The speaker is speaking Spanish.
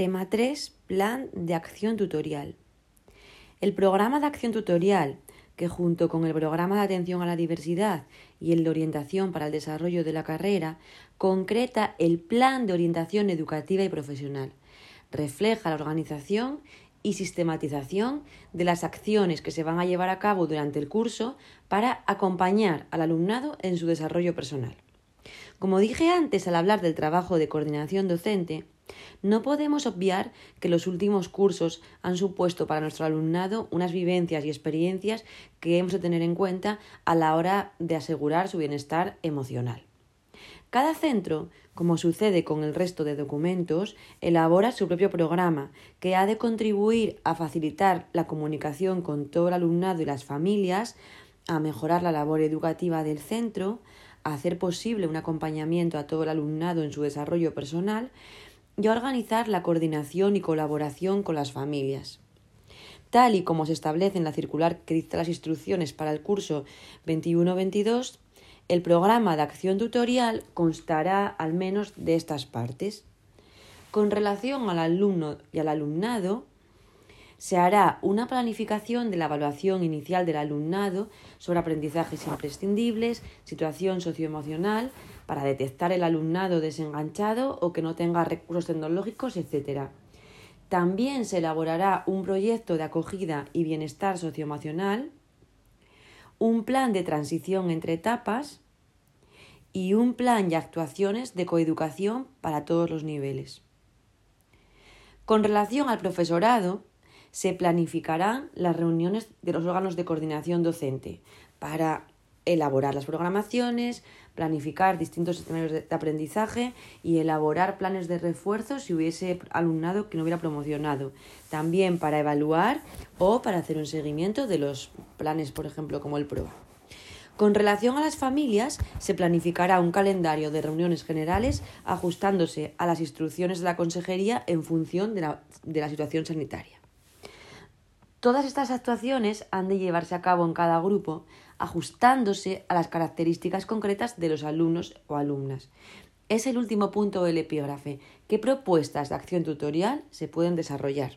Tema 3. Plan de acción tutorial. El programa de acción tutorial, que junto con el programa de atención a la diversidad y el de orientación para el desarrollo de la carrera, concreta el plan de orientación educativa y profesional. Refleja la organización y sistematización de las acciones que se van a llevar a cabo durante el curso para acompañar al alumnado en su desarrollo personal. Como dije antes al hablar del trabajo de coordinación docente, no podemos obviar que los últimos cursos han supuesto para nuestro alumnado unas vivencias y experiencias que hemos de tener en cuenta a la hora de asegurar su bienestar emocional. Cada centro, como sucede con el resto de documentos, elabora su propio programa que ha de contribuir a facilitar la comunicación con todo el alumnado y las familias, a mejorar la labor educativa del centro, hacer posible un acompañamiento a todo el alumnado en su desarrollo personal y a organizar la coordinación y colaboración con las familias. Tal y como se establece en la circular que dicta las instrucciones para el curso 21-22, el programa de acción tutorial constará al menos de estas partes. Con relación al alumno y al alumnado, se hará una planificación de la evaluación inicial del alumnado sobre aprendizajes imprescindibles, situación socioemocional, para detectar el alumnado desenganchado o que no tenga recursos tecnológicos, etc. También se elaborará un proyecto de acogida y bienestar socioemocional, un plan de transición entre etapas y un plan y actuaciones de coeducación para todos los niveles. Con relación al profesorado, se planificarán las reuniones de los órganos de coordinación docente para elaborar las programaciones, planificar distintos escenarios de aprendizaje y elaborar planes de refuerzo si hubiese alumnado que no hubiera promocionado. También para evaluar o para hacer un seguimiento de los planes, por ejemplo, como el PROA. Con relación a las familias, se planificará un calendario de reuniones generales ajustándose a las instrucciones de la Consejería en función de la, de la situación sanitaria. Todas estas actuaciones han de llevarse a cabo en cada grupo, ajustándose a las características concretas de los alumnos o alumnas. Es el último punto del epígrafe. ¿Qué propuestas de acción tutorial se pueden desarrollar?